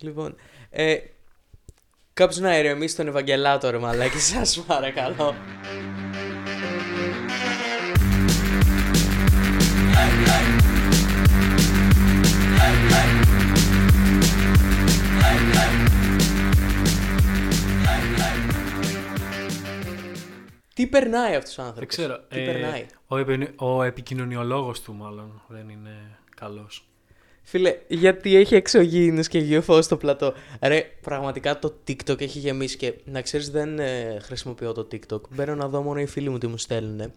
Λοιπόν, ε, κάποιος να ηρεμήσει τον Ευαγγελάτο ρε μαλάκι, σας παρακαλώ. Τι περνάει αυτός ο άνθρωπος; Δεν ξέρω. Τι ε, περνάει; ο, επι- ο επικοινωνιολόγος του μάλλον δεν είναι καλός. Φίλε, γιατί έχει εξωγήινους και UFO στο πλατό. Ρε, πραγματικά το TikTok έχει γεμίσει και να ξέρεις δεν ε, χρησιμοποιώ το TikTok. Μπαίνω να δω μόνο οι φίλοι μου τι μου στέλνουν.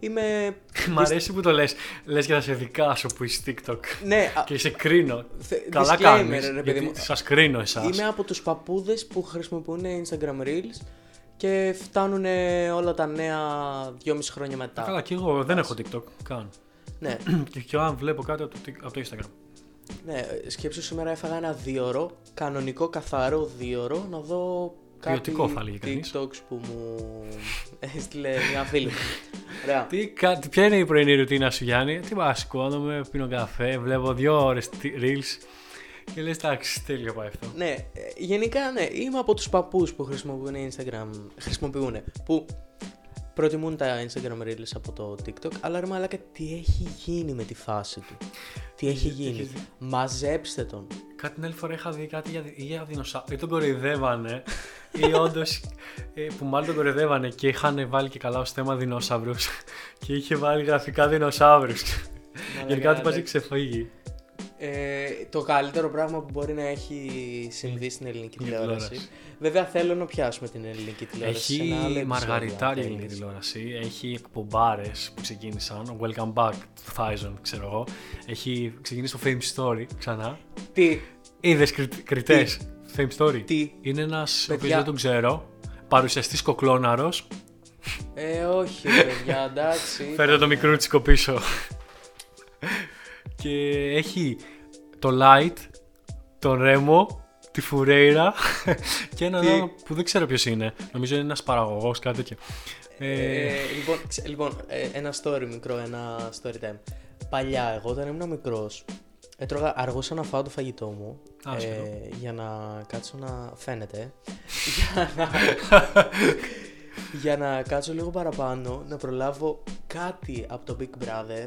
Είμαι... Μ' αρέσει που το λες. Λες για να σε δικάσω που είσαι TikTok. Ναι, α, Και σε κρίνω. θε- Καλά disclaimer, κάνεις. ρε παιδί γιατί μου. σας κρίνω εσάς. Είμαι από τους παππούδες που χρησιμοποιούν Instagram Reels και φτάνουν όλα τα νέα δυόμιση χρόνια μετά. Καλά, και εγώ δεν έχω TikTok καν. Ναι, και, και αν βλέπω κάτι από το, Tik- από το Instagram. Ναι, σκέψου σήμερα έφαγα ένα δίωρο, κανονικό καθαρό δίωρο, να δω κάτι Ποιοτικό, θα έλεγε κανείς. TikToks που μου έστειλε μια φίλη μου. Ωραία. Τι, κα- τι- ποια είναι η πρωινή ρουτίνα σου, Γιάννη; Τι πα, σηκώνομαι, πίνω καφέ, βλέπω δύο ώρες reels και λες, εντάξει, τέλειο πάει αυτό. Ναι, ε, γενικά ναι, είμαι από τους παππούς που χρησιμοποιούν Instagram, χρησιμοποιούν, που προτιμούν τα Instagram Reels από το TikTok, αλλά ρε μαλάκα τι έχει γίνει με τη φάση του; Τι έχει έχεις γίνει; δει. Μαζέψτε τον. Κάτι την άλλη φορά είχα δει κάτι για, για δεινοσαύρου. Ή τον κοροϊδεύανε, ή όντως. που μάλλον τον κοροϊδεύανε και είχαν βάλει και καλά ως θέμα δεινόσαυρους. και είχε βάλει γραφικά δεινοσαύρου. Γενικά του πάζει ξεφύγει. Ε, το καλύτερο πράγμα που μπορεί να έχει συμβεί στην ελληνική Η τηλεόραση. τηλεόραση. Βέβαια θέλω να πιάσουμε την ελληνική τηλεόραση. σε ένα άλλο Έχει επεισόδιο, μαργαριτάρια αν ελληνική θέλεις. τηλεόραση. Έχει εκπομπάρες που ξεκίνησαν. Welcome back to Thousand, ξέρω εγώ. Έχει ξεκινήσει το Fame Story ξανά. Τι, Είδες κριτές; Fame Story. τι; Είναι ένας ο οποίος Παιδιά. δεν τον ξέρω. Παρουσιαστής κοκλώναρος. Ε, όχι, ρε παιδιά, εντάξει. Φέρτε το μικρούτσικο πίσω. Και έχει το Light, τον Ρέμο, τη Φουρέιρα και έναν Τι; άλλο που δεν ξέρω ποιος είναι. Νομίζω είναι ένας παραγωγός, κάτι τέτοιο. Ε, Ε, λοιπόν, ξε- λοιπόν ε, ένα story μικρό, ένα story time. Παλιά, εγώ όταν ήμουν μικρός, έτρωγα, αργούσα να φάω το φαγητό μου. Άσχετο. ε, για να κάτσω να φαίνεται. για, να, για να κάτσω λίγο παραπάνω, να προλάβω κάτι από το Big Brother.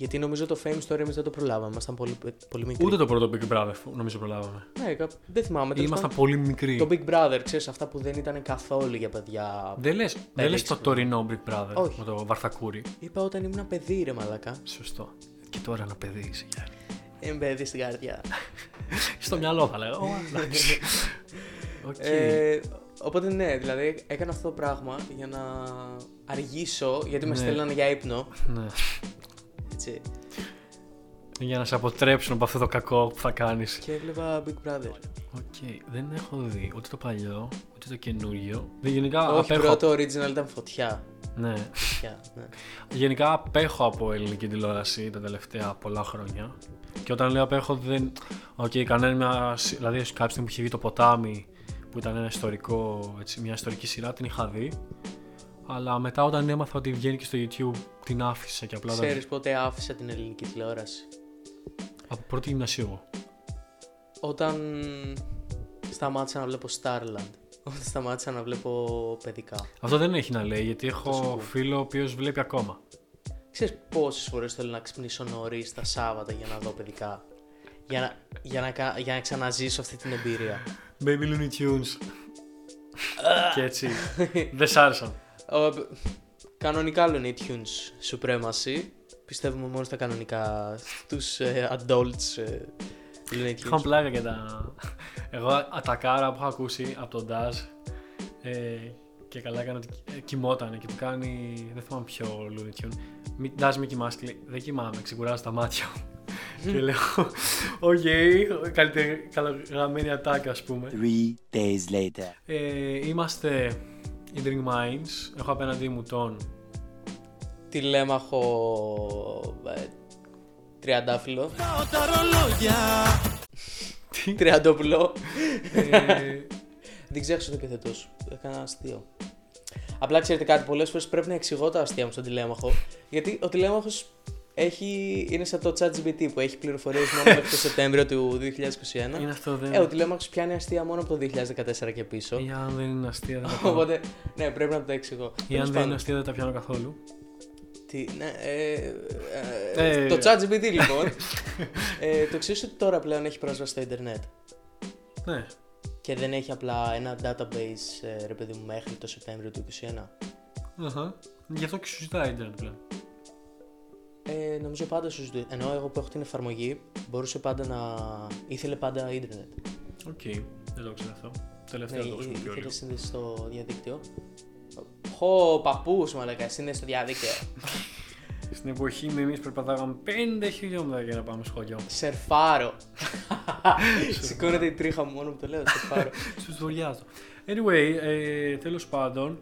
Γιατί νομίζω το Fame Story εμείς δεν το προλάβαμε. Ήμασταν πολύ, πολύ μικροί. Ούτε το πρώτο Big Brother νομίζω προλάβαμε. Ναι, κα- δεν θυμάμαι. τέλος Ήμασταν πάντων, πολύ μικροί. Το Big Brother, ξέρεις, αυτά που δεν ήταν καθόλου για παιδιά. Δεν λες, δεν λες το έξυπνο. τωρινό Big Brother Όχι. με το Βαρθακούρη. Είπα όταν ήμουν παιδί, ρε μαλάκα. Σωστό. Και τώρα ένα παιδί είσαι, Γιάννη. Είμαι παιδί στην καρδιά. Στο μυαλό θα λέω. Ω, εντάξει. Οκ. Ε, οπότε ναι, δηλαδή έκανα αυτό το πράγμα για να αργήσω, γιατί με Ναι. στέλνανε για ύπνο. Ναι. Έτσι. Για να σε αποτρέψουν από αυτό το κακό που θα κάνεις. Και έβλεπα Big Brother. OK, δεν έχω δει ούτε το παλιό, ούτε το καινούριο. Δεν, γενικά Όχι, απέχω. πρώτο original ήταν φωτιά. Ναι. φωτιά ναι. Γενικά απέχω από ελληνική τηλεόραση τα τελευταία πολλά χρόνια. Και όταν λέω απέχω δεν. Οκ, κανένα. Δηλαδή, κάποια στιγμή που είχε βγει το ποτάμι, που ήταν ένα ιστορικό, έτσι, μια ιστορική σειρά, την είχα δει. Αλλά μετά όταν έμαθα ότι βγαίνει και στο YouTube, την άφησα και απλά δεν. Ξέρεις πότε άφησα την ελληνική τηλεόραση; Από πρώτη γυμνασίου. εγώ. Όταν σταμάτησα να βλέπω Starland. Όταν σταμάτησα να βλέπω παιδικά. Αυτό δεν έχει να λέει, γιατί σου έχω πω. φίλο ο οποίος βλέπει ακόμα. Ξέρεις πόσες φορές θέλω να ξυπνήσω νωρίς τα Σάββατα για να δω παιδικά; Για να, για να, κα- για να ξαναζήσω αυτή την εμπειρία. Baby Looney Tunes. και έτσι. δεν σ' άρεσαν. Ο, κανονικά Looney Tunes Supremacy. Πιστεύουμε μόνο στα κανονικά, στους ε, adults ε, Looney Είχαν Tunes. πλάκα και τα. Εγώ α, τα κάρα που έχω ακούσει από τον Ντάζ ε, και καλά έκανε ότι ε, κοιμότανε και του κάνει. Δεν θυμάμαι ποιο Looney Tune. Μη, Ντάζ, μη κοιμάσαι. και λέει, Δεν κοιμάμαι, ξεκουράζω τα μάτια μου. και λέω, Οκ, καλύτερη καλογραμμένη ατάκα, ας πούμε. Three days later. Ε, είμαστε in Drink Minds. Έχω απέναντί μου τον. Τηλέμαχο ε, τριαντάφυλλο. Τριαντόπουλο. ε, Δεν ξέχασα το επίθετο σου. Έκανα αστείο. Απλά ξέρετε κάτι, πολλές φορές πρέπει να εξηγώ τα αστεία μου στον τηλέμαχο. Γιατί ο τηλέμαχος έχει, είναι σαν το ChatGPT που έχει πληροφορίες μόνο μέχρι το Σεπτέμβριο του 2021. Είναι αυτό δεν. Ε, ο Τηλέμαξ πιάνει αστεία μόνο από το 2014 και πίσω. Ή αν δεν είναι αστεία δεν τα πιάνω. Οπότε, ναι, πρέπει να το εξηγώ. Ή Τέλος αν δεν πάντων, είναι αστεία δεν τα πιάνω καθόλου. Τι, ναι, ε, ε, Ε, το ChatGPT λοιπόν. ε, το ξέρει ότι τώρα πλέον έχει πρόσβαση στο Ιντερνετ. Ναι. Και δεν έχει απλά ένα database, ε, ρε παιδί μου, μέχρι το Σεπτέμβριο του 2021. Αχα. Γι' αυτό και σου ζητάει ίντερνετ πλέον. Ε, νομίζω πάντα σου ζητούσε. Ενώ εγώ που έχω την εφαρμογή μπορούσε πάντα να. ήθελε πάντα ίντερνετ. Οκ. Δεν το ξέρω αυτό. Ναι, Τελευταία το ή- χρησιμοποιώ ήθελε λίγο. σύνδεση στο διαδίκτυο. Χω, παππούς, μα λέγα, σύνδεση στο διαδίκτυο. Στην εποχή με εμείς περπατάγαμε 5 χιλιόμετρα για να πάμε σχολείο. Σερφάρω. Σηκώνεται η τρίχα μου μόνο που το λέω, σερφάρω. Σου σχολιάζω. Anyway, ε, τέλος πάντων,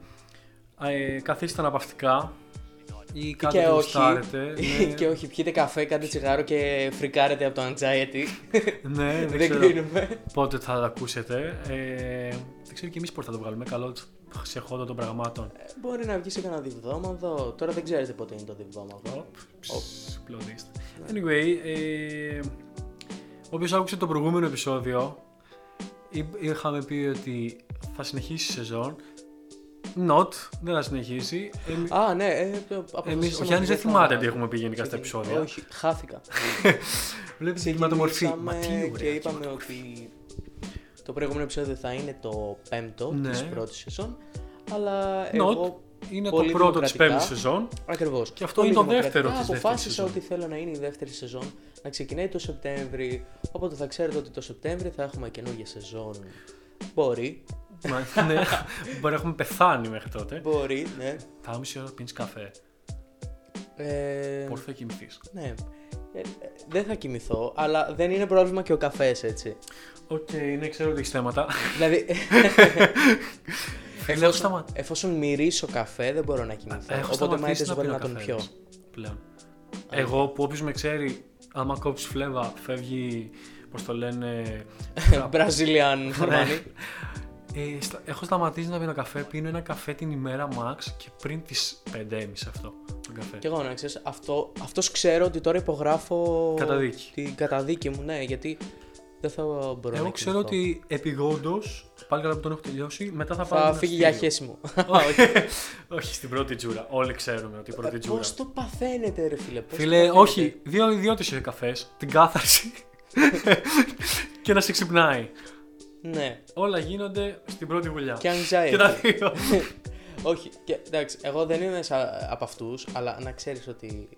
ε, καθίστε αναπαυτικά ή κάντε και το όχι. γουστάρετε. ναι, και όχι, πιείτε καφέ, κάντε τσιγάρο και φρικάρετε από το anxiety. ναι, δεν, Δεν ξέρω κρίνουμε. πότε θα το ακούσετε. Ε, δεν ξέρω και εμείς πότε θα το βγάλουμε. Καλό σε χώρο των πραγμάτων. Ε, Μπορεί να βγει σε κανένα διβδόμαδο. Τώρα δεν ξέρετε πότε είναι το διβδόμαδο. Οπ, ψ, plot twist. Anyway, ε, όποιος άκουσε το προηγούμενο επεισόδιο, εί- είχαμε πει ότι θα συνεχίσει η σεζόν. Not, δεν θα συνεχίσει. Εμ- Α, ναι, ε, το Εμείς, αποφασίσαμε ο Γιάννης δεν ότι θα- θυμάται τι έχουμε πει γενικά στα ξεκινήσουμε. επεισόδια. Όχι, χάθηκα. Βλέπεις την κυματομορφή. Μα Ξεκινήσαμε τι ωραία. και είπαμε ότι το προηγούμενο επεισόδιο θα είναι το πέμπτο Ναι. της πρώτης σεζόν. Αλλά Not. εγώ Είναι το πολύ πρώτο της δημοκρατικά. πέμπτης σεζόν. Ακριβώς. Και αυτό είναι το δεύτερο της δεύτερης Αποφάσισα σεζόν. ότι θέλω να είναι η δεύτερη σεζόν, να ξεκινάει το Σεπτέμβρη. Οπότε θα ξέρετε ότι το Σεπτέμβρη θα έχουμε καινούργια σεζόν. Μπορεί. Μα, ναι, μπορεί να έχουμε πεθάνει μέχρι τότε. Μπορεί, ναι. Θα είμαι μισή ώρα πίνεις καφέ. Ε, Πότε θα κοιμηθείς; ναι. Ε, ε, δεν θα κοιμηθώ, αλλά δεν είναι πρόβλημα και ο καφές, έτσι. Οκ, ναι, ξέρω ότι έχεις θέματα. δηλαδή. Φίλε, έχω σταμα- εφόσον μυρίσω καφέ, δεν μπορώ να κοιμηθώ. Έχω Οπότε μ' σταματήσει άρεσε να μπορεί πίνω να τον καφέ. πιω. Πλέον. Εγώ που όποιος με ξέρει, άμα κόψεις φλέβα, φεύγει, πώς το λένε... Brazilian Harmony. Ε, στα- έχω σταματήσει να πίνω καφέ, πίνω ένα καφέ την ημέρα max και πριν τις 5.30 αυτό, τον καφέ. Και εγώ να ξέρεις, αυτό, αυτός ξέρω ότι τώρα υπογράφω Καταδίκη. την καταδίκη μου, ναι, γιατί δεν θα μπορώ να Εγώ ξέρω κοιμηθώ. ότι επιγόντως, πάλι καλά που τον έχω τελειώσει, μετά θα πάω θα ένα φύγει για αστείο. χέσιμο. όχι, όχι, στην πρώτη τζούρα. Όλοι ξέρουμε ότι η πρώτη τζούρα. Πώς το παθαίνετε ρε φίλε, πώς το Φίλε, παθαίνετε; όχι, δύο ιδιότητε είναι καφές, την κάθαρση και να σε ξυπνάει. Ναι, Όλα γίνονται στην πρώτη βουλιά. και anxiety. Και τα δύο. όχι, και, εντάξει, εγώ δεν είμαι σαν, από αυτούς, αλλά να ξέρεις ότι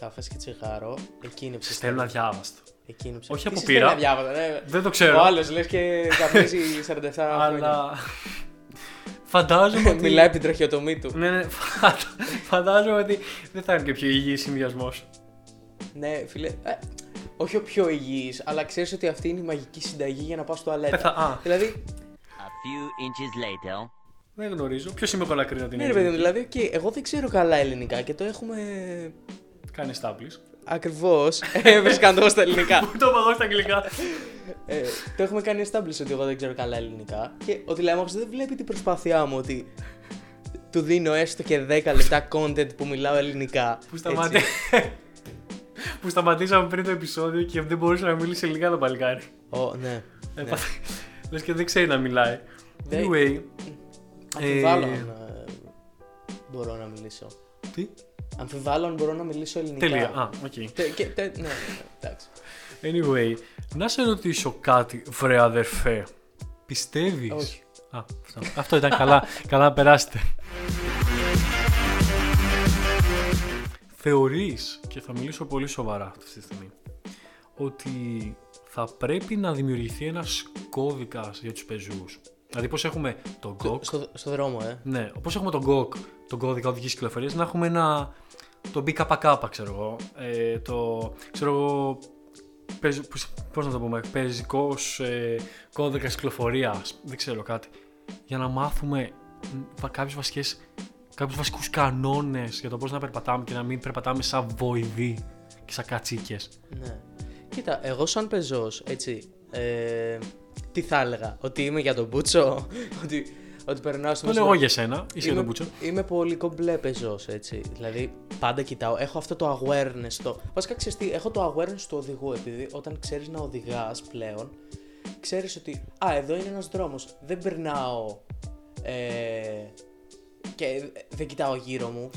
καφές και τσιγάρο, εκεί είναι Σε στέλνουν αδιάβαστο. Εκεί είναι Όχι Τι από σε πείρα. στέλνει αδιάβατα, ναι. Δεν το Ο ξέρω. άλλος λες και καπνίζει 47 χρόνια. Αλλά φαντάζομαι ότι. Μιλάει από την τραχιοτομή του. Ναι, ναι, φαντα- φαντάζομαι ότι δεν θα είναι και πιο υγιής συνδυασμός. Ναι, φίλε. Ε, όχι ο πιο υγιής, αλλά ξέρεις ότι αυτή είναι η μαγική συνταγή για να πας στο αλέτα. Πεθα... Α, Δηλαδή, A few inches later. δεν γνωρίζω. Ποιος είμαι εγώ να κρίνω την ναι, ρε παιδί μου, ελληνική. δηλαδή, οκ, εγώ δεν ξέρω καλά ελληνικά και το έχουμε Κάνει establish. ακριβώς. Έβρισκα το στα ελληνικά. Πού το παγώ στα αγγλικά; ε, το έχουμε κάνει establish ότι εγώ δεν ξέρω καλά ελληνικά και ο Τηλέμαχος δεν βλέπει την προσπάθειά μου ότι του δίνω έστω και 10 λεπτά content που μιλάω ελληνικά. Που, έτσι. σταματή... που σταματήσαμε πριν το επεισόδιο και δεν μπορούσε να μιλήσει ελληνικά το παλικάρι. Ω, ναι. Ε, Ναι. πα- Λες και δεν ξέρει να μιλάει. Δεν- Anyway. Αμφιβάλλω Ε, αν ε, μπορώ να μιλήσω. Τι; Αμφιβάλλω αν μπορώ να μιλήσω ελληνικά. Τελεία. Α, οκ. Τε- και- τε- ναι, ναι, εντάξει. Anyway, να σε ρωτήσω κάτι, βρε αδερφέ. Πιστεύεις... Όχι. Α, αυτό, αυτό ήταν καλά, καλά να περάσετε. Θεωρείς, και θα μιλήσω πολύ σοβαρά αυτή τη στιγμή, ότι θα πρέπει να δημιουργηθεί ένας κώδικας για τους πεζούς; Δηλαδή πώς έχουμε το GOG, Στο, στο δρόμο, ε. ναι, όπως έχουμε τον GOG, τον κώδικα οδικής κυκλοφορίας, να έχουμε ένα, το BKK, ξέρω εγώ, ε, το, ξέρω εγώ, παίζ- πώς, πώς να το πούμε, πεζικός ε, κώδικας κυκλοφορίας, δεν ξέρω κάτι, για να μάθουμε μ, βα- κάποιες βασικές, κάποιους βασικούς κανόνες για το πώς να περπατάμε και να μην περπατάμε σαν βοηδοί και σαν κατσίκες. Ναι. Κοίτα, εγώ σαν πεζός, έτσι, ε, τι θα έλεγα, ότι είμαι για τον Μπούτσο, ότι Ότι περνάω στο Το λέω εγώ για σένα, είσαι για είμαι, τον Μπούτσο. είμαι πολύ κομπλέ πεζός, έτσι. Δηλαδή, πάντα κοιτάω. Έχω αυτό το awareness. Το... Βασικά, ξέρεις τι, έχω το awareness του οδηγού, επειδή όταν ξέρεις να οδηγάς πλέον, ξέρεις ότι, α, εδώ είναι ένας δρόμος. Δεν περνάω ε, και δεν κοιτάω γύρω μου.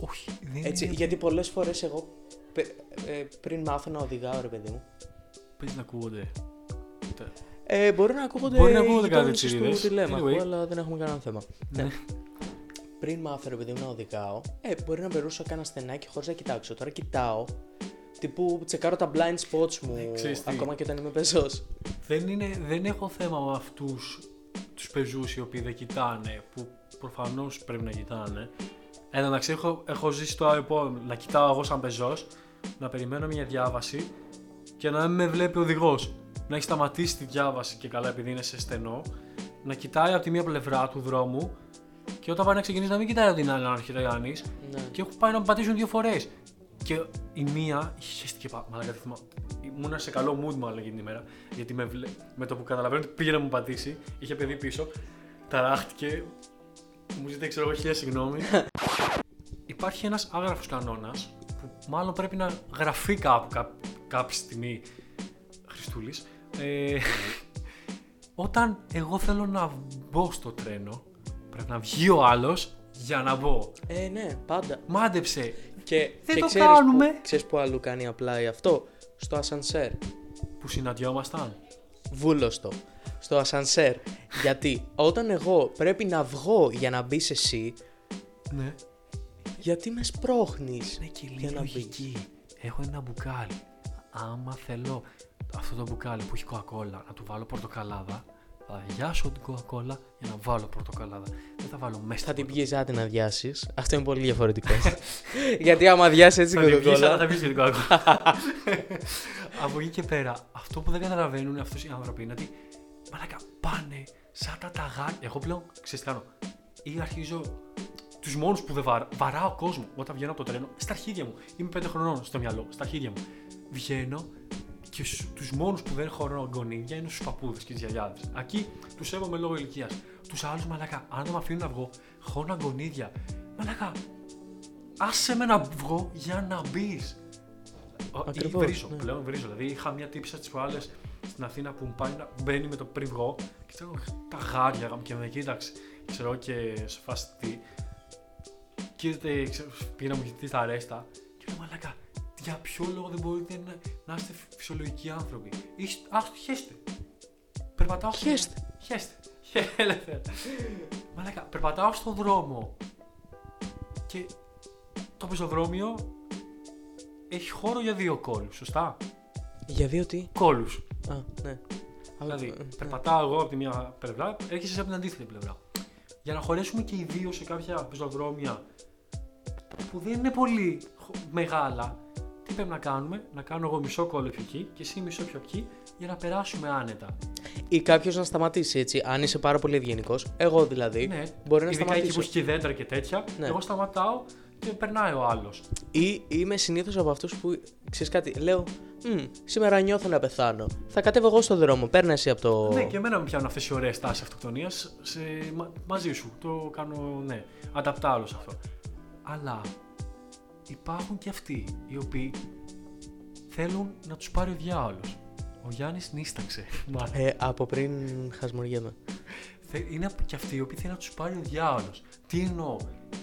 Όχι, δεν Έτσι, είναι. γιατί πολλές φορές εγώ πε- ε, πριν μάθω να οδηγάω, ρε παιδί μου, Πες να ακούγονται. ε, μπορεί να ακούγονται Μπορεί να ακούγονται οι κάτι γειτόνισσες τσιρίδες. του τηλέμαχου, Anyway. αλλά δεν έχουμε κανένα θέμα. Ναι. πριν μάθω ρε παιδί μου να οδηγάω, ε, μπορεί να περνούσα κάνα στενάκι χωρίς να κοιτάξω. Τώρα κοιτάω, τύπου τσεκάρω τα blind spots μου, Ναι, ξέρεις τι. ακόμα και όταν είμαι πεζός. Δεν, είναι, δεν έχω θέμα με αυτούς τους πεζούς οι οποίοι δεν κοιτάνε, που προφανώς πρέπει να κοιτάνε. Εν τω μεταξύ, έχω, έχω ζήσει το άλλο να κοιτάω εγώ σαν πεζός, να περιμένω μια διάβαση και να μην με βλέπει ο οδηγός. Να έχει σταματήσει τη διάβαση και καλά επειδή είναι σε στενό, να κοιτάει από τη μία πλευρά του δρόμου και όταν πάει να ξεκινήσει να μην κοιτάει από την άλλη αν έρχεται κανεί Ναι. και έχω πάει να με πατήσουν δύο φορές. Και η μία χαίστηκε πάρα μαλάκα, δεν θυμάμαι. Ήμουνα σε καλό mood μάλλον εκείνη την ημέρα. Γιατί με, βλέ... με το που καταλαβαίνω ότι πήγε να μου πατήσει, είχε παιδί πίσω, ταράχτηκε. Μου ζητάει, ξέρω εγώ, χίλια συγγνώμη. Υπάρχει ένας άγραφος κανόνας που μάλλον πρέπει να γραφεί κάπου κά... κάποια στιγμή. Χριστούλης. Ε... όταν εγώ θέλω να μπω στο τρένο, πρέπει να βγει ο άλλος για να μπω. Ε, ναι, πάντα. Μάντεψε. Και, Δεν και το ξέρεις κάνουμε. Που, ξέρεις που αλλού κάνει απλά αυτό; Στο ασανσέρ. που συναντιόμασταν. Βούλωστο. Στο ασανσέρ. Γιατί όταν εγώ πρέπει να βγω για να μπεις εσύ, Ναι. γιατί με σπρώχνεις Είναι και για λίγο να μπεις; λογική. Έχω ένα μπουκάλι. Άμα θέλω αυτό το μπουκάλι που έχει κοκακόλα να του βάλω πορτοκαλάδα, θα αδειάσω την κοκακόλα για να βάλω πορτοκαλάδα. Δεν θα βάλω μέσα. Θα την πιείς άντε να αδειάσεις. Αυτό είναι πολύ διαφορετικό. Γιατί άμα αδειάσει έτσι Θα την πιεις, αλλά κοκακόλα. θα πεις και την κοκακόλα. Από εκεί και πέρα, αυτό που δεν καταλαβαίνουν αυτοί οι άνθρωποι είναι ότι μαλάκα πάνε σαν τα ταγάρια. Εγώ πλέον ξέρεις τι κάνω. Ή αρχίζω τους μόνους που δεν βαρα... βαράω κόσμο όταν βγαίνω από το τρένο στα αρχίδια μου. Είμαι 5 χρονών στο μυαλό, στα αρχίδια μου. Βγαίνω και τους μόνους που δεν έχω γονίδια είναι στους παππούδες και τις γιαγιάδες. Εκεί τους σέβομαι λόγω ηλικίας. Τους άλλους μαλάκα, αν δεν με αφήνουν να βγω, χώνα γονίδια. Μαλάκα, άσε με να βγω για να μπεις. Ακριβώς, βρίζω, ναι. πλέον βρίζω. Δηλαδή είχα μια τύψα τι προάλλες στην Αθήνα που μου πάει να μπαίνει με το πριν βγω και ξέρω τα γάρια μου και με κοίταξε. Ξέρω και σε φάση τι. Κοίτατε, ξέρω, πήγε να μου κοιτήσει τα αρέστα και λέω μαλάκα, για ποιο λόγο δεν μπορείτε να, να είστε φυσιολογικοί άνθρωποι; Είστε, αχ, χέστε. Περπατάω στο- Χέστε. Χέστε. Ελεύθερα. Μαλάκα, περπατάω στον δρόμο και το πεζοδρόμιο έχει χώρο για δύο κόλλους, σωστά; Για δύο τι; Κόλλους. Α, ναι. Δηλαδή, Α, ναι. περπατάω εγώ από τη μία πλευρά, έρχεσαι από την αντίθετη πλευρά. Για να χωρέσουμε και οι δύο σε κάποια πεζοδρόμια που δεν είναι πολύ χω- μεγάλα, τι πρέπει να κάνουμε, να κάνω εγώ μισό κόλλο πιο εκεί και εσύ μισό πιο εκεί για να περάσουμε άνετα. Ή κάποιος να σταματήσει έτσι, αν είσαι πάρα πολύ ευγενικός. Εγώ δηλαδή. Ναι, Μπορεί να ειδικά εκεί σταματήσω. που έχει και δέντρα και τέτοια, Ναι. εγώ σταματάω και περνάει ο άλλος. Ή είμαι συνήθως από αυτούς που ξέρεις κάτι. Λέω, «Μμ, σήμερα νιώθω να πεθάνω. Θα κατέβω εγώ στον δρόμο. Παίρνει εσύ από το. Ναι, και εμένα με πιάνουν αυτέ οι ωραίε τάσει αυτοκτονίας μαζί σου. Το κάνω, ναι, ανταπτάρω σε αυτό. Αλλά υπάρχουν και αυτοί οι οποίοι θέλουν να τους πάρει ο διάολος. Ο Γιάννης νίσταξε. μάλλον. Ε, από πριν χασμοριέμαι. Θε- είναι και αυτοί οι οποίοι θέλουν να τους πάρει ο διάολος. Τι εννοώ;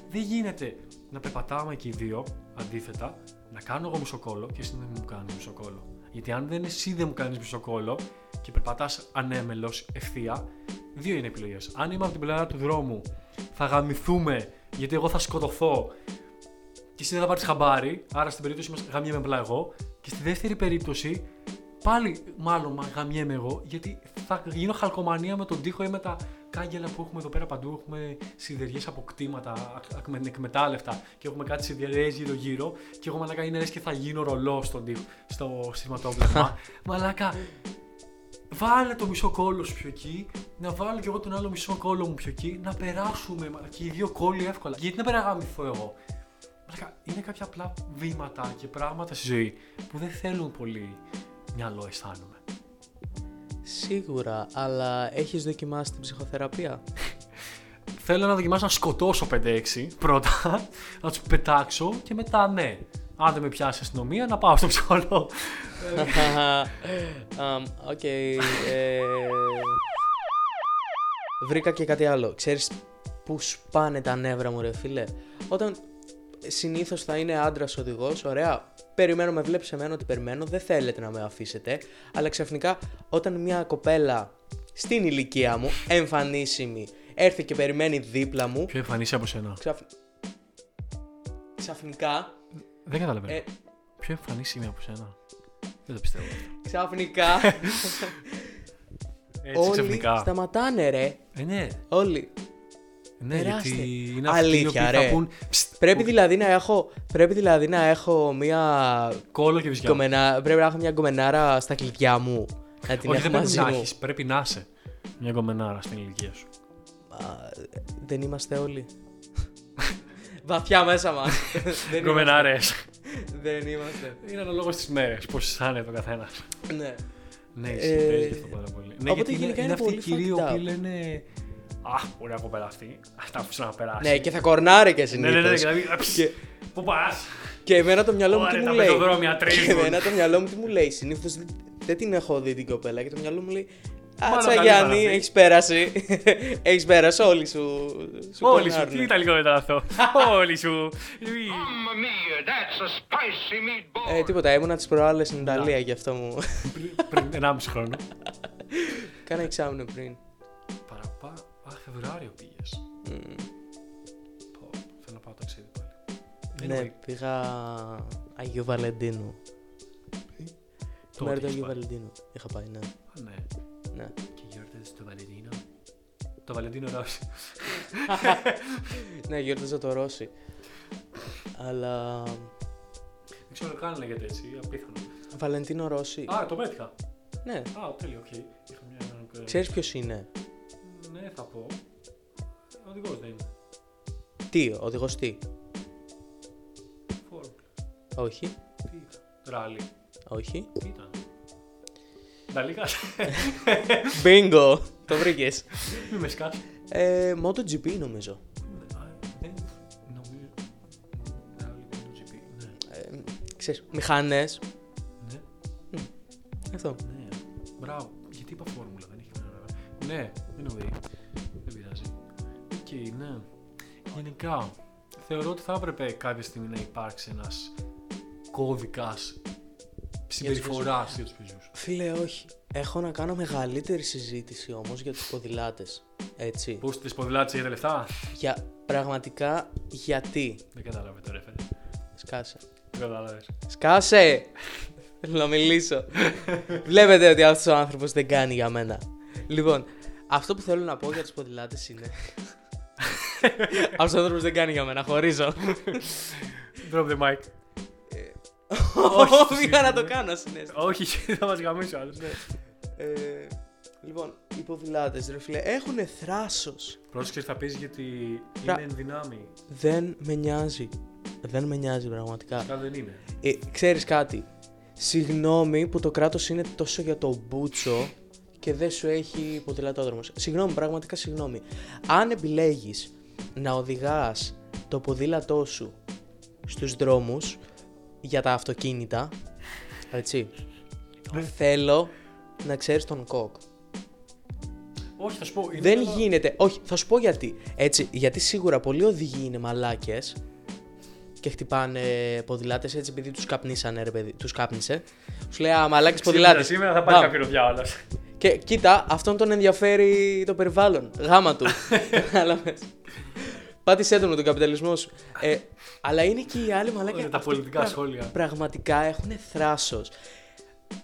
Δεν γίνεται να περπατάμε και οι δύο αντίθετα, να κάνω εγώ μισοκόλλο και εσύ δεν μου κάνεις μισοκόλλο. Γιατί αν δεν εσύ δεν μου κάνεις μισοκόλλο και περπατάς ανέμελος ευθεία, δύο είναι επιλογές. Αν είμαι από την πλευρά του δρόμου, θα γαμηθούμε γιατί εγώ θα σκοτωθώ και εσύ δεν θα πάρεις χαμπάρι, άρα στην περίπτωση μας γαμιέμαι απλά εγώ. Και στη δεύτερη περίπτωση, πάλι μάλλον μα γαμιέμαι εγώ, γιατί θα γίνω χαλκομανία με τον τοίχο ή με τα κάγκελα που έχουμε εδώ πέρα παντού. Έχουμε σιδεριές αποκτήματα, ακ- ακ- εκμετάλλευτα και έχουμε κάτι σιδεριές γύρω-γύρω. Και εγώ μαλάκα είναι λες και θα γίνω ρολό στον τοίχο, στο σειρματόπλευμα. μαλάκα, Βάλε το μισό κόλλο σου πιο εκεί, να βάλω και εγώ τον άλλο μισό κόλλο μου πιο εκεί, να περάσουμε μα- και οι δύο κόλλοι εύκολα. Γιατί να περαγαμηθώ εγώ; Μαλάκα, είναι κάποια απλά βήματα και πράγματα στη ζωή που δεν θέλουν πολύ μυαλό, αισθάνομαι. Σίγουρα, αλλά έχεις δοκιμάσει την ψυχοθεραπεία; θέλω να δοκιμάσω να σκοτώσω 5-6 πρώτα, να τους πετάξω και μετά ναι. Αν δεν με πιάσεις η αστυνομία, να πάω στο ψυχολόγο. Αμ, Οκ. ε, Βρήκα και κάτι άλλο. Ξέρεις που σπάνε τα νεύρα μου ρε φίλε; Όταν συνήθως θα είναι άντρας οδηγός, ωραία. Περιμένω, με βλέπεις εμένα ότι περιμένω, δεν θέλετε να με αφήσετε. Αλλά ξαφνικά όταν μια κοπέλα στην ηλικία μου, εμφανίσιμη, έρθει και περιμένει δίπλα μου, Πιο εμφανίσιμη από σένα. ξαφ... ξαφνικά, Δεν καταλαβαίνω. ε, Πιο εμφανίσιμη από σένα. Δεν το πιστεύω. ξαφνικά Έτσι όλοι ξαφνικά. σταματάνε ρε. Ε, ναι. Όλοι. Ναι, Τεράστια. γιατί είναι αυτοί οι Αλήθεια, οποίοι ρε. θα πούν «Ψτ, Πρέπει δηλαδή να έχω, πρέπει δηλαδή να έχω μια κόλλο και βυζιά. γκομενά, πρέπει να έχω μια γκομενάρα στα κλειδιά μου. Να την Όχι, έχω δεν πρέπει μαζί να μου. έχεις, πρέπει να είσαι μια κομμενάρα στην ηλικία σου. Α, δεν είμαστε όλοι. Βαθιά μέσα μας. δεν, είμαστε. Κομμενάρες. δεν είμαστε. Είναι αναλόγως στι μέρες, πώς αισθάνεται ο καθένας. Ναι. Ναι, Ε, ισχύει, παίζει αυτό πάρα πολύ. Ναι, οπότε γιατί είναι, γενικά είναι είναι αυτοί οι πολύ κύριοι οι fucked οποίοι up. λένε Αχ, ωραία κοπέλα αυτή. Αυτά που να περάσει. ναι, και θα κορνάρει και ναι, συνήθως. ναι, ναι, δηλαδή. Και- Πού πας; Και εμένα το μυαλό μου τι Ωραία, μου τα λέει. πεζοδρόμια Και τρίζουν. εμένα το μυαλό μου τι μου λέει. Συνήθως δεν την έχω δει την κοπέλα και το μυαλό μου λέει. Μάλλον Άτσα καλή Γιάννη, παραδείγμα. έχεις πέρασει. έχεις πέρασει, όλοι σου. σου Όλοι σου, κορνάρουνε. τι ιταλικό ήταν αυτό; Όλοι σου. Mamma mia, that's a spicy meatball. Ε, τίποτα, ήμουνα τι προάλλες στην Ιταλία γι' αυτό μου. Πριν 1,5 χρόνο. Κάνα εξάμεινο πριν. Παραπά. Α, Φεβρουάριο πήγες. Μμμ. Θέλω να πάω ταξίδι πάλι. Ναι, Anyway, πήγα Αγίου Βαλεντίνου. Το Τότε μέρος του έχεις Αγίου πάει. Βαλεντίνου. Είχα πάει, ναι. Α, ναι. ναι. Και γιόρταζες το Βαλεντίνο. Το Βαλεντίνο Ρόσι. ναι, γιόρταζα το Ρόσι. Αλλά. Δεν ξέρω καν λέγεται έτσι, απίθανο. Βαλεντίνο Ρόσι. Α, το πέτυχα. Ναι. Α, τέλειο, οκ. Είχα μια. Ξέρεις ποιος είναι; Ναι, θα πω. Οδηγός δεν είναι. Τι, οδηγός τι; Φόρμουλα. Όχι. Τι ήταν; Ράλι. Όχι. Τι ήταν; Νταλίκα. Μπίνγκο. το βρήκες. Μη με σκάς. Ε, MotoGP νομίζω. Α, Δεν νομίζω. Ράλι με το GP. Ναι. Ε, ξέρεις, μηχανές. Ναι. Αυτό. Ναι. Μπράβο. Γιατί είπα φόρμουλα, δεν έχει κανένα. Ναι, anyway. Δεν Γενικά, θεωρώ ότι θα έπρεπε κάποια στιγμή να υπάρξει ένας κώδικας συμπεριφοράς για τους πεζούς. Φίλε, όχι. Έχω να κάνω μεγαλύτερη συζήτηση όμως για τους ποδηλάτες. Έτσι. Πώς τις ποδηλάτες για τα λεφτά; Για πραγματικά γιατί; Δεν κατάλαβε το ρέφερε. Σκάσε. Δεν κατάλαβες. Σκάσε! Θέλω να μιλήσω. Βλέπετε ότι αυτός ο άνθρωπος δεν κάνει για μένα. Λοιπόν, αυτό που θέλω να πω για τους ποδηλάτες είναι... αυτός ο άνθρωπος δεν κάνει για μένα, χωρίζω. Drop the mic. Όχι, πήγα να το κάνω συνέστημα. Όχι, θα μας γαμίσει ο άλλος. ναι. Ε, λοιπόν, οι ποδηλάτες, ρε φίλε, έχουν θράσος. Πρόσεξε, θα πεις γιατί Ρα- είναι εν δυνάμει. Δεν με νοιάζει. Δεν με νοιάζει πραγματικά. Καλά δεν είναι. Ε, ξέρεις κάτι; Συγγνώμη που το κράτος είναι τόσο για το μπούτσο και δεν σου έχει ποδηλατόδρομος. Συγγνώμη, πραγματικά συγγνώμη. Αν επιλέγεις να οδηγάς το ποδήλατό σου στους δρόμους για τα αυτοκίνητα, έτσι, θέλω να ξέρεις τον κοκ. Όχι, θα σου πω. είναι Δεν ένα- γίνεται. Όχι, θα σου πω γιατί. Έτσι, γιατί σίγουρα πολλοί οδηγοί είναι μαλάκες και χτυπάνε ποδηλάτες έτσι επειδή τους καπνίσανε, ρε παιδί. Τους κάπνισε. Σου λέει Α, μαλάκες Σήμερα, ποδηλάτες. σήμερα θα πάει κάποιο διάολος. Και κοίτα, αυτόν τον ενδιαφέρει το περιβάλλον. Γάμα του. Κατάλαβες. Πάτησέ τον με τον καπιταλισμό σου. Ε, αλλά είναι και οι άλλοι μαλάκια. Όλα τα αυτοί πολιτικά πραγ- σχόλια. Πραγματικά έχουν θράσος.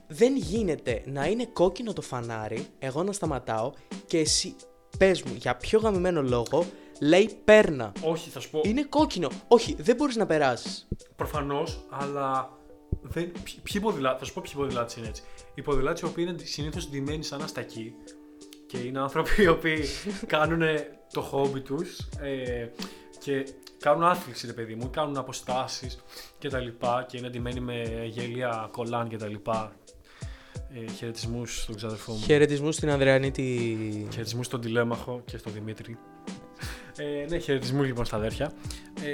Δεν γίνεται να είναι κόκκινο το φανάρι, εγώ να σταματάω και εσύ πες μου για ποιο γαμημένο λόγο λέει πέρνα. Όχι, θα σου πω. Είναι κόκκινο. Όχι, δεν μπορείς να περάσεις. Προφανώς, αλλά. Δεν... Ποιοι, ποιοι ποδηλάτε, θα σου πω ποιοι ποδηλάτες είναι έτσι. Οι ποδηλάτες οι οποίοι είναι συνήθως ντυμένοι σαν αστακοί και είναι άνθρωποι οι οποίοι κάνουν το χόμπι τους ε, και κάνουν άθληση, ρε παιδί μου, κάνουν αποστάσεις και τα λοιπά και είναι ντυμένοι με γέλια κολάν και τα λοιπά. Ε, Χαιρετισμούς στον ξαδερφό μου. Χαιρετισμούς στην Ανδρεανή τη... Χαιρετισμούς στον Τηλέμαχο και στον Δημήτρη. Ε, ναι, χαιρετισμούς λοιπόν στα αδέρφια. Ε,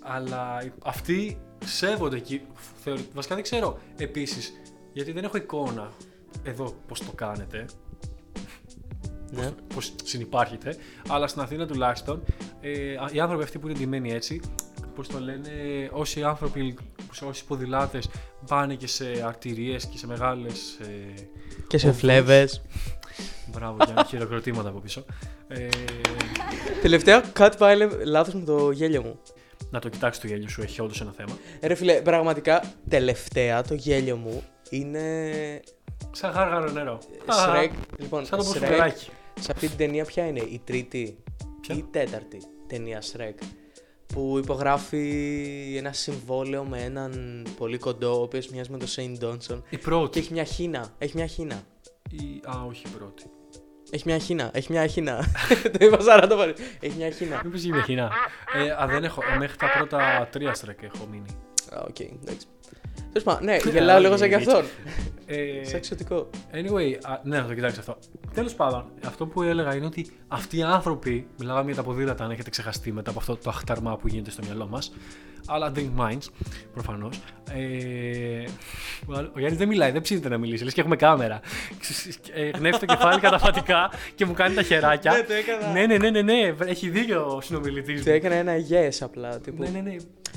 αλλά αυτοί σέβονται εκεί. Θεωρεί, βασικά δεν ξέρω επίσης, γιατί δεν έχω εικόνα εδώ πώς το κάνετε, Ναι. πώς συνεπάρχετε, αλλά στην Αθήνα τουλάχιστον ε, οι άνθρωποι αυτοί που είναι ντυμένοι έτσι, πώς το λένε, όσοι άνθρωποι, όσοι ποδηλάτες πάνε και σε αρτηρίες και σε μεγάλες. Ε, Και σε Όντως. φλέβες. μπράβο, για χειροκροτήματα από πίσω. Ε, Τελευταία, κάτι πάει λάθος με το γέλιο μου. να το κοιτάξεις το γέλιο σου, έχει όντως ένα θέμα. Ε, Ρε φίλε, πραγματικά τελευταία το γέλιο μου είναι. Σαν γάργαρο νερό. Shrek. Λοιπόν, Σαν το Shrek, πορφυράκι. Σε αυτή την ταινία ποια είναι, η τρίτη Ποια; ή η τέταρτη ταινία Shrek. Που υπογράφει ένα συμβόλαιο με έναν πολύ κοντό, ο οποίος μοιάζει με τον Shane Dawson. Η Και πρώτη. έχει μια χήνα. Έχει μια χήνα. Η... Α, όχι η πρώτη. Έχει μια χήνα. Έχει μια χήνα. το είπα σαν να το πάρει. Έχει μια χήνα. Μήπως η Μεχινά. Ε, α, δεν έχω. Μέχρι τα πρώτα τρία Shrek έχω μείνει. Α, οκ, εντάξει. Τέλος πάντων, ναι, γελάω λίγο σαν και αυτόν. Ε, Σαν εξωτικό. Anyway, α, ναι, θα το κοιτάξει αυτό. Τέλος πάντων, αυτό που έλεγα είναι ότι αυτοί οι άνθρωποι, μιλάγαμε για τα ποδήλατα, αν έχετε ξεχαστεί μετά από αυτό το αχταρμά που γίνεται στο μυαλό μας. Αλλά dream minds, προφανώς. Ε, ο Άλλο- ο Γιάννης δεν μιλάει, δεν ψήνεται να μιλήσει, λες και έχουμε κάμερα. Ε, γνέφει το κεφάλι καταφατικά και μου κάνει τα χεράκια. Ναι, το έκανα. Ναι, ναι, ναι, ναι, ναι, έχει δίκιο ο συνομιλητής. Του έκανα ένα yes απλά. Τύπου. Ναι, ναι, ναι.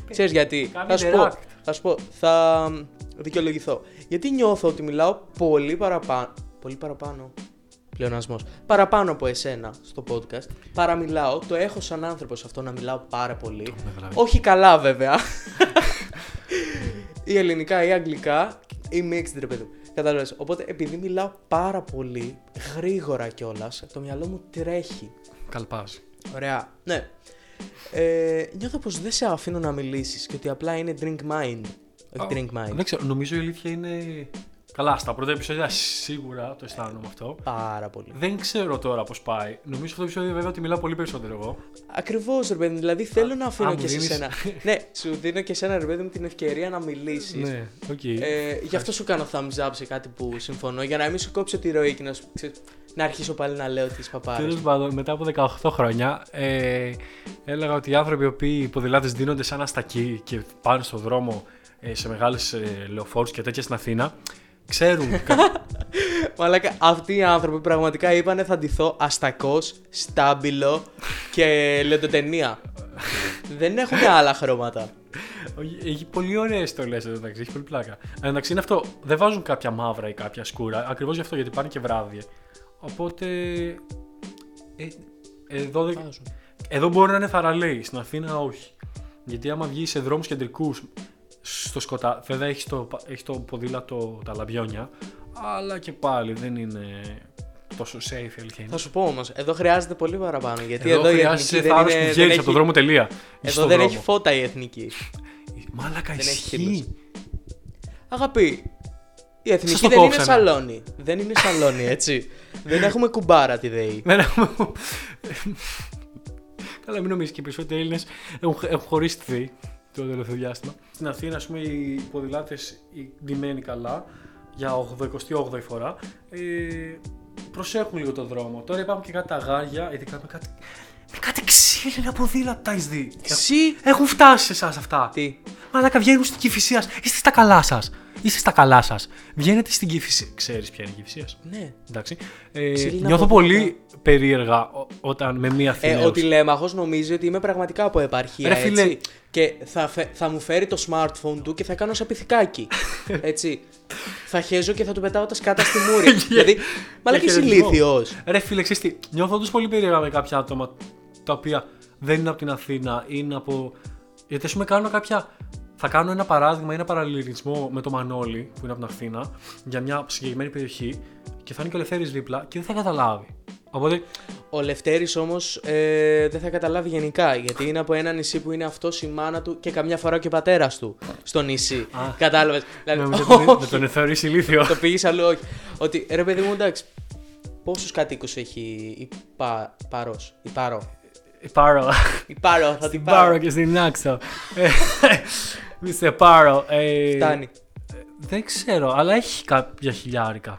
Ξέρεις γιατί. Κάνει Θα σου πω. interact. Θα σου πω. Θα δικαιολογηθώ. Γιατί νιώθω ότι μιλάω πολύ παραπάνω. Πολύ παραπάνω. Πλεονασμός. Παραπάνω από εσένα στο podcast. Παραμιλάω. Το έχω σαν άνθρωπος αυτό να μιλάω πάρα πολύ. καταλάβει. Όχι καλά βέβαια. ή ελληνικά ή αγγλικά ή mixed ρε παιδί μου. Κατάλαβες. Οπότε επειδή μιλάω πάρα πολύ, γρήγορα κιόλας, το μυαλό μου τρέχει. Καλπάζει. Ωραία. Ναι. Ε, νιώθω πως δεν σε αφήνω να μιλήσεις και ότι απλά είναι drink mind. Όχι drink mind. Δεν ξέρω, νομίζω η αλήθεια είναι. Καλά, στα πρώτα επεισόδια σίγουρα το αισθάνομαι αυτό. Πάρα πολύ. Δεν ξέρω τώρα πώς πάει. Νομίζω αυτό το επεισόδιο βέβαια ότι μιλάω πολύ περισσότερο εγώ. Ακριβώς ρε παιδί μου, δηλαδή θέλω να αφήνω α, και μου σε δίνεις- σένα. ναι, σου δίνω και σένα ρε παιδί μου την ευκαιρία να μιλήσεις. Ναι, οκ. Ε, γι' αυτό σου κάνω thumbs up σε κάτι που συμφωνώ, για να μην σου κόψω τη ροή και να, σου, ξέρεις, να αρχίσω πάλι να λέω τις παπάρες. Τέλος πάντων, μετά από 18 χρόνια, ε, έλεγα ότι οι άνθρωποι οι οποίοι ποδηλάτες ντύνονται σαν αστακοί και πάνε στον δρόμο ε, σε μεγάλες ε, λεωφόρους και τέτοια στην Αθήνα, ξέρουν. κα- Μαλάκα, αυτοί οι άνθρωποι πραγματικά είπανε θα ντυθώ αστακός, στάμπιλο και λεντοτενία. Δεν έχουν άλλα χρώματα. Όχι, Έχει πολύ ωραίες στολές εδώ μεταξύ, έχει πολύ πλάκα. Εν εντάξει, είναι αυτό. Δεν βάζουν κάποια μαύρα ή κάποια σκούρα, ακριβώς γι' αυτό γιατί πάνε και βράδυ. Οπότε. Ε, εδώ, δεν- Βάζουν. εδώ μπορεί να είναι θαραλέοι, στην Αθήνα όχι. Γιατί άμα βγεις σε δρόμους κεντρικούς στο σκοτά, βέβαια έχεις το, έχεις το ποδήλατο τα λαμπιόνια, αλλά και πάλι δεν είναι τόσο safe η αλήθεια είναι. Θα σου πω όμως, εδώ χρειάζεται πολύ παραπάνω. Γιατί Εδώ, εδώ, η χρειάζεσαι εθνική δεν θάρρος είναι. που δεν βγαίνεις έχει, από το δρόμο τελεία. Είσαι εδώ στο δεν δρόμο. έχει φώτα η εθνική. Μάλακα Δεν έχει ισχύει. φίλους. Αγαπή, η εθνική Σας το δεν είναι κόψανε. σαλόνι. Δεν είναι σαλόνι, έτσι. δεν έχουμε κουμπάρα τη ΔΕΗ. Δεν έχουμε. Καλά, μην νομίζεις και οι περισσότεροι Έλληνες έχουν, έχουν χωρίσει τη ΔΕΗ το τελευταίο διάστημα. Στην Αθήνα, ας πούμε, οι ποδηλάτες ντυμένοι καλά για 88η φορά ε, προσέχουν λίγο το δρόμο. Τώρα υπάρχουν και κάτι αγάρια, ειδικά με κάτι. Με κάτι ξύλινα ποδήλατα τα έχεις δει. Εσύ. Έχουν φτάσει σε εσάς αυτά. Τι; Μαλάκα βγαίνουν στην κυφυσία. Είστε στα καλά σας. Είστε στα καλά σας. Βγαίνετε στην κυφυσία. Ξέρεις ποια είναι η κυφυσία; Ναι. Εντάξει. Ε, Ξύλινα νιώθω ποδήλατα. πολύ περίεργα ο- όταν με μία Ε, Αθηναίος... ο τηλέμαχος νομίζει ότι είμαι πραγματικά από επαρχία, Ρε φίλε. έτσι. Και θα, φε- θα μου φέρει το smartphone του και θα κάνω σαν πυθικάκι. έτσι. θα χέζω και θα του πετάω τα σκάτα στη μούρη. δηλαδή, μαλάκα είσαι χαιρετισμό. ηλίθιος. Ρε φίλε, ξέρεις τι, νιώθω όντως πολύ περίεργα με κάποια άτομα τα οποία δεν είναι από την Αθήνα, είναι από... Γιατί ας πούμε κάνω κάποια... Θα κάνω ένα παράδειγμα, ένα παραλληλισμό με το Μανώλη που είναι από την Αθήνα για μια συγκεκριμένη περιοχή και θα είναι και ο Ελευθέρης δίπλα και δεν θα καταλάβει. Οπότε, Ο Λευτέρης όμως ε, δεν θα καταλάβει γενικά γιατί είναι από ένα νησί που είναι αυτός η μάνα του και καμιά φορά και ο πατέρας του στο νησί. Α. Κατάλαβες. Δηλαδή, νόμιζα τον- όχι, με τον θεωρείς ηλίθιο. το πήγες αλλού, όχι. Ότι ρε παιδί μου, εντάξει, πόσους κατοίκους έχει η πα, Πάρος, η Πάρο; Πάρο. Η Πάρο, θα την Στην πάρω. Πάρο και στην Άξο. Ε, Μιστε Πάρο. ε, Φτάνει. Δεν ξέρω, αλλά έχει κάποια χιλιάρικα.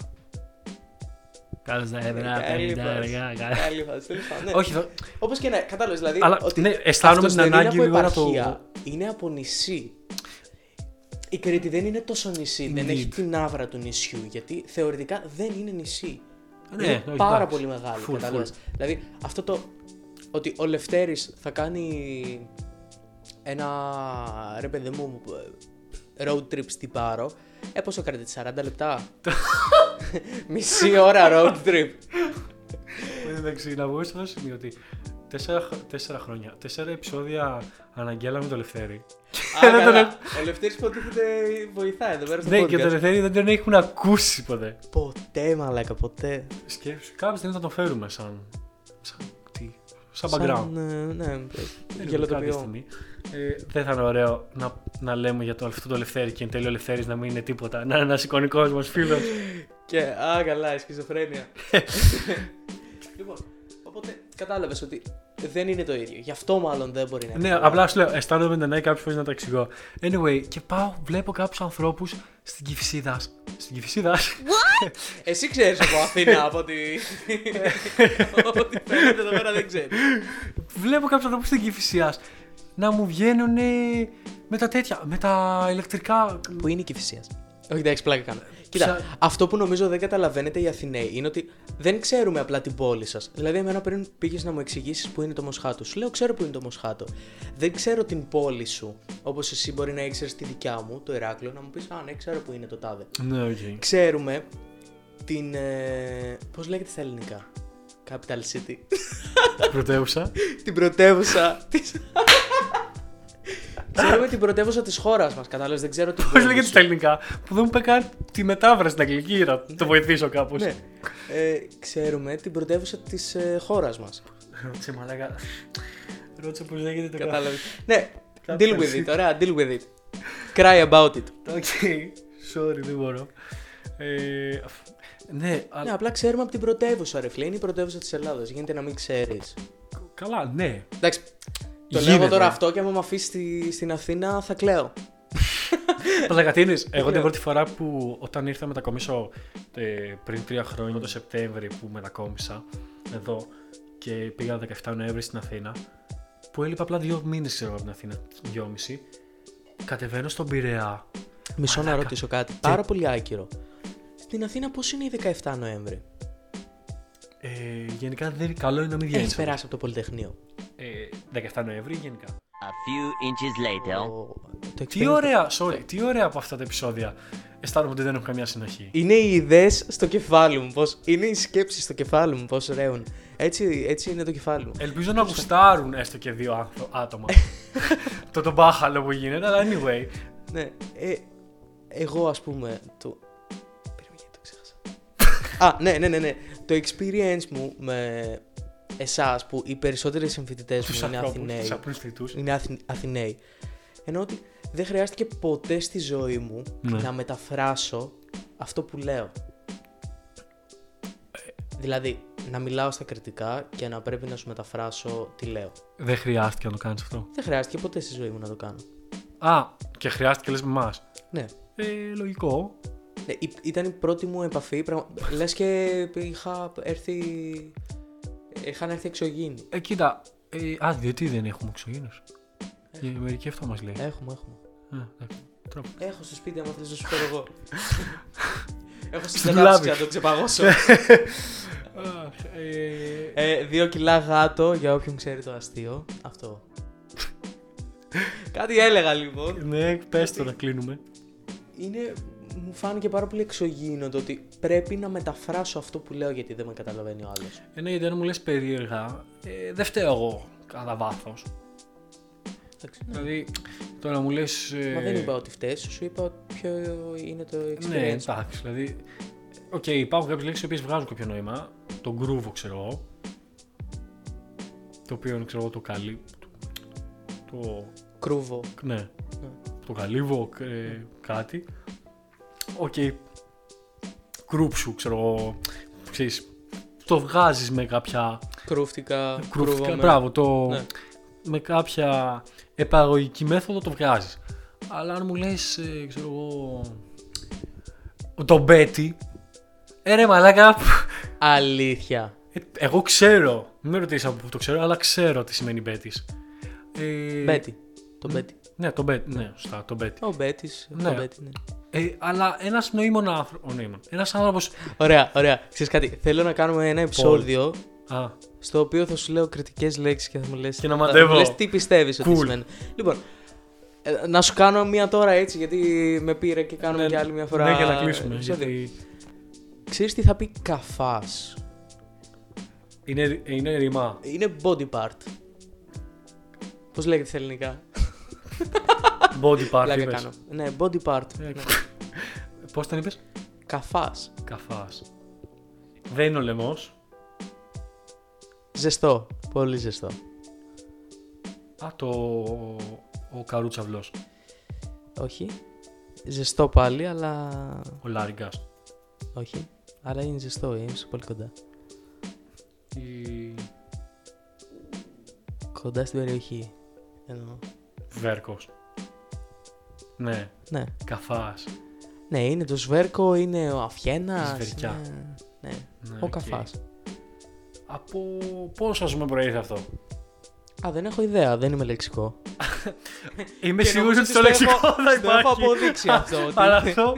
Κάτω στα έδρα, Καλή πέντε φάση. αργά, καλά. Καλή φάση, τέλος πάντων, ναι. Όχι, θα- Όπως και να κατάλαβες, δηλαδή. Αλλά, ότι ναι, αισθάνομαι αυτός την δεν ανάγκη είναι λίγο από να το- επαρχία, Είναι από νησί. Η Κρήτη δεν είναι τόσο νησί, δεν Indeed. έχει την άβρα του νησιού, γιατί θεωρητικά δεν είναι νησί. Ναι, είναι όχι, πάρα εντάξει. πολύ μεγάλη, Full, κατάλαβες. Δηλαδή αυτό το ότι ο Λευτέρης θα κάνει ένα ρε παιδί μου road trip στην Πάρο, ε πόσο κρατεί, 40 λεπτά. Μισή ώρα road trip. Εν τω μεταξύ, να βγω σε αυτό το σημείο ότι τέσσερα, χ- τέσσερα χρόνια, τέσσερα επεισόδια αναγγέλαμε το Λευτέρη. Α, Δεν τον καλά. Ο Λευτέρης υποτίθεται βοηθάει εδώ πέρα στο Ναι, και το podcast. Λευτέρη δεν τον έχουν ακούσει ποτέ. Ποτέ μαλάκα, ποτέ. Σκέψου, κάποια στιγμή θα τον φέρουμε σαν. σαν τι, σαν background. Σαν, ε, ναι, Anyway, κάποια γελοτοποιώ. Στιγμή. Ε, δεν θα είναι ωραίο να, να λέμε για το, αυτό το Λευτέρη και εν τέλει ο Λευτέρης να μην είναι τίποτα. Να είναι ένα εικονικό μα φίλο. Και, α, καλά, η σχιζοφρένεια. λοιπόν, οπότε κατάλαβες ότι δεν είναι το ίδιο. Γι' αυτό μάλλον δεν μπορεί να είναι. ναι, απλά σου λέω, αισθάνομαι με την ανάγκη κάποιες φορές να τα εξηγώ. Anyway, και πάω, βλέπω κάποιους ανθρώπους στην Κυφσίδα. Στην Κυφσίδα. Εσύ ξέρεις από Αθήνα, από ότι... Ό,τι φαίνεται εδώ πέρα δεν ξέρεις. βλέπω κάποιους ανθρώπους στην Κηφισίας να μου βγαίνουν με τα τέτοια, με τα ηλεκτρικά. Που είναι η Κηφισίας. Όχι, εντάξει, πλάκα κάνω. Κοίτα, Ποια- αυτό που νομίζω δεν καταλαβαίνετε οι Αθηναίοι είναι ότι δεν ξέρουμε απλά την πόλη σας. Δηλαδή, εμένα πριν πήγες να μου εξηγήσεις που είναι το Μοσχάτο. Σου λέω, ξέρω που είναι το Μοσχάτο. Δεν ξέρω την πόλη σου. Όπως εσύ μπορεί να ήξερες τη δικιά μου, το Ηράκλειο, να μου πεις Α, ναι, ξέρω που είναι το τάδε. Ναι, οκ. Ξέρουμε την. Ε, Πώς λέγεται στα ελληνικά; Capital City. Πρωτεύουσα. την πρωτεύουσα τη. Ξέρουμε την πρωτεύουσα της χώρας μας, κατάλαβες. Δεν ξέρω την Πώς πόλη λέγεται σου. στα ελληνικά, που δεν μου είπε καν τη μετάφραση στην αγγλική, να το βοηθήσω κάπως. Ναι. Ε, ξέρουμε την πρωτεύουσα της ε, χώρας μας. Ρώτησε μαλάκα. Ρώτησε πώς λέγεται το Κατάλαβες. ναι, Capital deal with City. it. Ωραία, deal with it. Cry about it. OK, sorry, δεν μπορώ. Ε, αφ- ναι, αλλά- Ναι, απλά ξέρουμε από την πρωτεύουσα, ρε φίλε. Είναι η πρωτεύουσα της Ελλάδας. Γίνεται να μην ξέρεις. καλά, ναι. Εντάξει. Το λέω Γίνεται. εγώ τώρα αυτό και άμα με αφήσεις στη, στην Αθήνα θα κλαίω. Μαλάκα, εγώ την Λέω. πρώτη φορά που όταν ήρθα μετακομίσω ε, πριν τρία χρόνια, το Σεπτέμβρη που μετακόμισα εδώ και πήγα 17 Νοέμβρη στην Αθήνα, που έλειπα απλά δύο μήνες ξέρω από την Αθήνα, δυόμιση, κατεβαίνω στον Πειραιά. Μισό να Μαλάκα. ρωτήσω κάτι. Πάρα πολύ άκυρο. Στην Αθήνα πώς είναι η 17 Νοέμβρη; Ε, γενικά δεν καλό είναι να μην βγαίνει. Έχει περάσει από το Πολυτεχνείο. Ε, 17 Νοέμβρη γενικά. A few inches later. Ο- το Τι experience- ωραία, sorry, τι ωραία από αυτά τα επεισόδια. Αισθάνομαι ότι δεν έχουν καμία συνοχή. Είναι οι ιδέες στο κεφάλι μου. Πώς... Είναι οι σκέψεις στο κεφάλι μου. Πώς ρέουν. Έτσι, έτσι είναι το κεφάλι μου. Ελπίζω να γουστάρουν έστω και δύο άνθρω- άτομα. το τον μπάχαλο που γίνεται, αλλά anyway. Ναι. Ε, εγώ ας πούμε. Το... Περίμενε, γιατί το ξέχασα. Α, ναι, ναι, ναι, ναι. Το experience μου με εσάς που οι περισσότεροι συμφοιτητές Τους μου είναι ανθρώπους, Αθηναίοι. τους απλούς θητούς. Είναι Αθη... Αθηναίοι. Ενώ ότι δεν χρειάστηκε ποτέ στη ζωή μου Ναι. να μεταφράσω αυτό που λέω. Δηλαδή, να μιλάω στα κριτικά και να πρέπει να σου μεταφράσω τι λέω. Δεν χρειάστηκε να το κάνεις αυτό. Δεν χρειάστηκε ποτέ στη ζωή μου να το κάνω. Α, και χρειάστηκε λες με εμάς. Ναι. Ε, λογικό. Ναι, η- ήταν η πρώτη μου επαφή. Πραγμα... Λες και είχα έρθει. Είχαν έρθει εξωγήινοι. Ε, κοίτα. Ε, α, γιατί δεν έχουμε εξωγήνους. Ε, μερικοί αυτό μας λέει. Έχουμε, έχουμε. Α, εντάξει. Τρόπο. Έχω στο σπίτι, άμα θες να σου φέρω εγώ. Έχω Στο στην κατάψυξη λάδι. να το ξεπαγώσω. Αχ, ε, ε, δύο κιλά γάτο, για όποιον ξέρει το αστείο. Αυτό. Κάτι έλεγα λοιπόν. ναι, πες το να κλείνουμε. Είναι, μου φάνηκε πάρα πολύ εξωγήινο το ότι πρέπει να μεταφράσω αυτό που λέω γιατί δεν με καταλαβαίνει ο άλλος. Ε, ναι, γιατί αν μου λες περίεργα, ε, δεν φταίω εγώ κατά βάθος. Εντάξει, ναι. Δηλαδή, τώρα μου λες... Ε, Μα δεν είπα ότι φταίς, σου είπα ποιο είναι το experience. Ναι, εντάξει, δηλαδή. Οκ, υπάρχουν κάποιες λέξεις οι οποίες βγάζουν κάποιο νόημα. Το groove, ξέρω εγώ. Το οποίο είναι, ξέρω εγώ, το καλύ. Το. Κρούβο. Ναι. Το καλύβο, ε, κάτι. Οκ. Κρούπσου, ξέρω εγώ. Ξέρεις, το βγάζεις με κάποια. Κρούφτηκα. κρούφτηκα- κρούβομαι. Μπράβο, το. Ναι. Με κάποια επαγωγική μέθοδο το βγάζεις. Αλλά αν μου λες, ε, ξέρω εγώ. Το μπέτι. Ε, ρε μαλάκα. Αλήθεια. Ε, εγώ ξέρω, μην με ρωτήσεις από πού το ξέρω, αλλά ξέρω τι σημαίνει μπέτης. Ε, μπέτι. Το μπέτι. Ναι, το μπέτη. Ναι, σωστά, το μπέτη. Ο μπέτη. Ναι. Το μπέτι, ναι. Ε, αλλά ένας νοήμων άνθρωπο. Ένας άνθρωπο. Ωραία, ωραία. Ξέρεις κάτι, θέλω να κάνουμε ένα επεισόδιο Α, στο οποίο θα σου λέω κριτικές λέξεις και θα μου λε. Και να μαντεύω. λες τι πιστεύεις ότι Cool. σημαίνει. Λοιπόν, ε, να σου κάνω μία τώρα έτσι, γιατί με πήρε και κάνουμε ναι, και άλλη μια φορά. Ναι, και να κλείσουμε. επεισόδιο. Γιατί Ξέρεις τι θα πει καφάς; είναι, είναι ρημά. Είναι body part. Πώς λέγεται στα ελληνικά; Body part. Πλάκα είπες. κάνω. Ναι, body part. Ε, Ναι. Πώς τον είπες, Καφάς. Καφάς. Δεν είναι ο λαιμός. Ζεστό. Πολύ ζεστό. Α, το. Ο καρούτσαυλος. Όχι. Ζεστό πάλι, αλλά... Ο Λάριγκας. Όχι. Αλλά είναι ζεστό, είναι σε πολύ κοντά. Η... Κοντά στην περιοχή. Εννοώ. Σβέρκος. Ναι, Ναι. καφάς. Ναι, είναι το σβέρκο, είναι ο αυχένας. Σβερκιά. είναι- Ναι, Ναι, ο οκ. καφάς. Από πόσο ας πούμε προήλθε αυτό; Α, δεν έχω ιδέα, δεν είμαι λεξικό. Είμαι Και σίγουρος νομίζω ότι στο το λεξικό έχω- θα το έχω υπάρχει. αποδείξει αυτό, ότι- Αλλά αυτό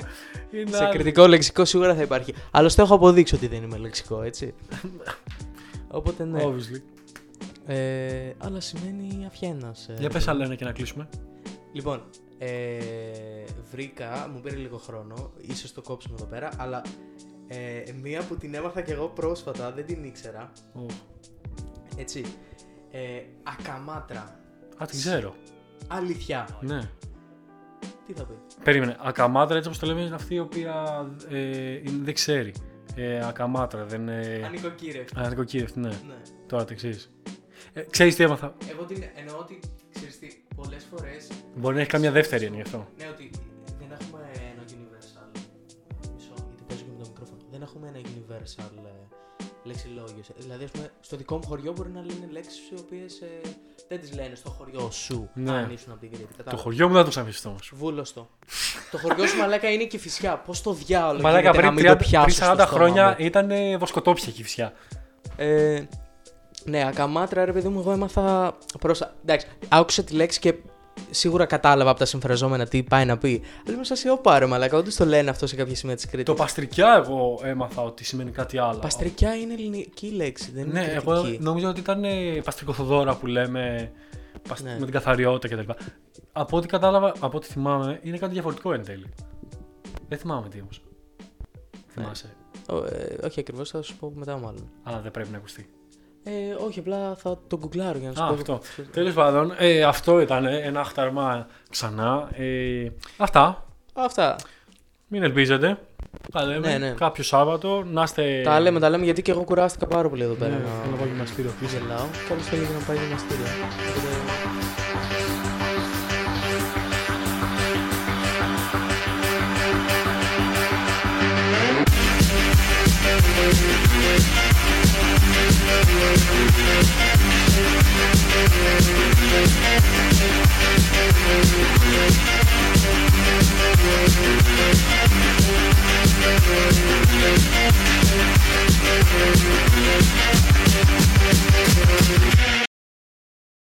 είναι. Σε άλλο. κριτικό λεξικό σίγουρα θα υπάρχει. Αλλά στο έχω αποδείξει ότι δεν είμαι λεξικό, έτσι. Οπότε ναι. Obviously. Ε, αλλά σημαίνει αφιένας. ε. Για πες άλλα ένα και να κλείσουμε. Λοιπόν, ε, βρήκα, μου πήρε λίγο χρόνο, ίσως το κόψουμε εδώ πέρα, αλλά ε, μία που την έμαθα και εγώ πρόσφατα, δεν την ήξερα, Ω. έτσι, ε, ακαμάτρα, Α, την ξέρω. αλήθεια, Ναι. τι θα πει; Περίμενε. Ακαμάτρα, έτσι όπως το λέμε, είναι αυτή η οποία ε, είναι- δεν ξέρει. Ε, ακαμάτρα, δεν είναι. Ανοικοκύρευτη. Α, νοικοκύρευτη, ναι. Ναι. Τώρα το ξέρεις. Ε, ξέρεις τι έμαθα; Εγώ την εννοώ ότι, ξέρεις τι, πολλές φορές, Μπορεί να έχει καμιά δεύτερη είναι γι' αυτό. ναι ότι δεν έχουμε ένα universal, μισό, γιατί παίζω και με το μικρόφωνο, δεν έχουμε ένα universal ε, λεξιλόγιο. Δηλαδή, ας πούμε, στο δικό μου χωριό μπορεί να λένε λέξεις οι οποίες ε, δεν τις λένε στο χωριό σου, Ναι. αν ήσουν από την Κρήτη. Το κατάλαβες. χωριό μου δεν θα το ξαναφιστώ όμως. Βούλωστο. το χωριό σου μαλάκα είναι και φυσιά. Πώς το διάολο Μαλάκα γίνεται να πριν, μην 30, το πιάσω πριν στο 40 στόμα χρόνια μου; ήταν ε, βοσκοτόπια εκεί φυσιά. Ε, ναι, ακαμάτρα, ρε παιδί μου, εγώ έμαθα προς... Εντάξει, άκουσα τη λέξη και σίγουρα κατάλαβα από τα συμφραζόμενα τι πάει να πει. Αλλά μέσα σε όπα ρε μαλάκα, όντως το λένε αυτό σε κάποια σημεία της Κρήτης. Το παστρικιά εγώ έμαθα ότι σημαίνει κάτι άλλο. Παστρικιά είναι ελληνική λέξη, δεν είναι Ναι, εγώ κριτική. νομίζω ότι ήταν ε, παστρικοθοδόρα που λέμε πασ- Ναι. με την καθαριότητα κτλ. Από ό,τι κατάλαβα, από ό,τι θυμάμαι, είναι κάτι διαφορετικό εν τέλει. Δεν θυμάμαι τι όμως. Θυμάσαι. Ο, ε, όχι ακριβώς, θα σου πω μετά μάλλον. Α, δεν πρέπει να ακουστεί. Ε, όχι, απλά θα το γκουγκλάρω για να σου Α, πω. αυτό. Τέλος πάντων, ε, αυτό ήταν ε, ένα αχταρμά ξανά. Ε, αυτά. Αυτά. Μην ελπίζετε. Τα λέμε Ναι, ναι. κάποιο Σάββατο. Να είστε. Τα λέμε, τα λέμε γιατί και εγώ κουράστηκα πάρα πολύ εδώ Ναι, πέρα. θέλω να να πάω γυμναστήριο επίσης. γελάω. Καλώς θέλει και να πάει γυμναστήριο. Thank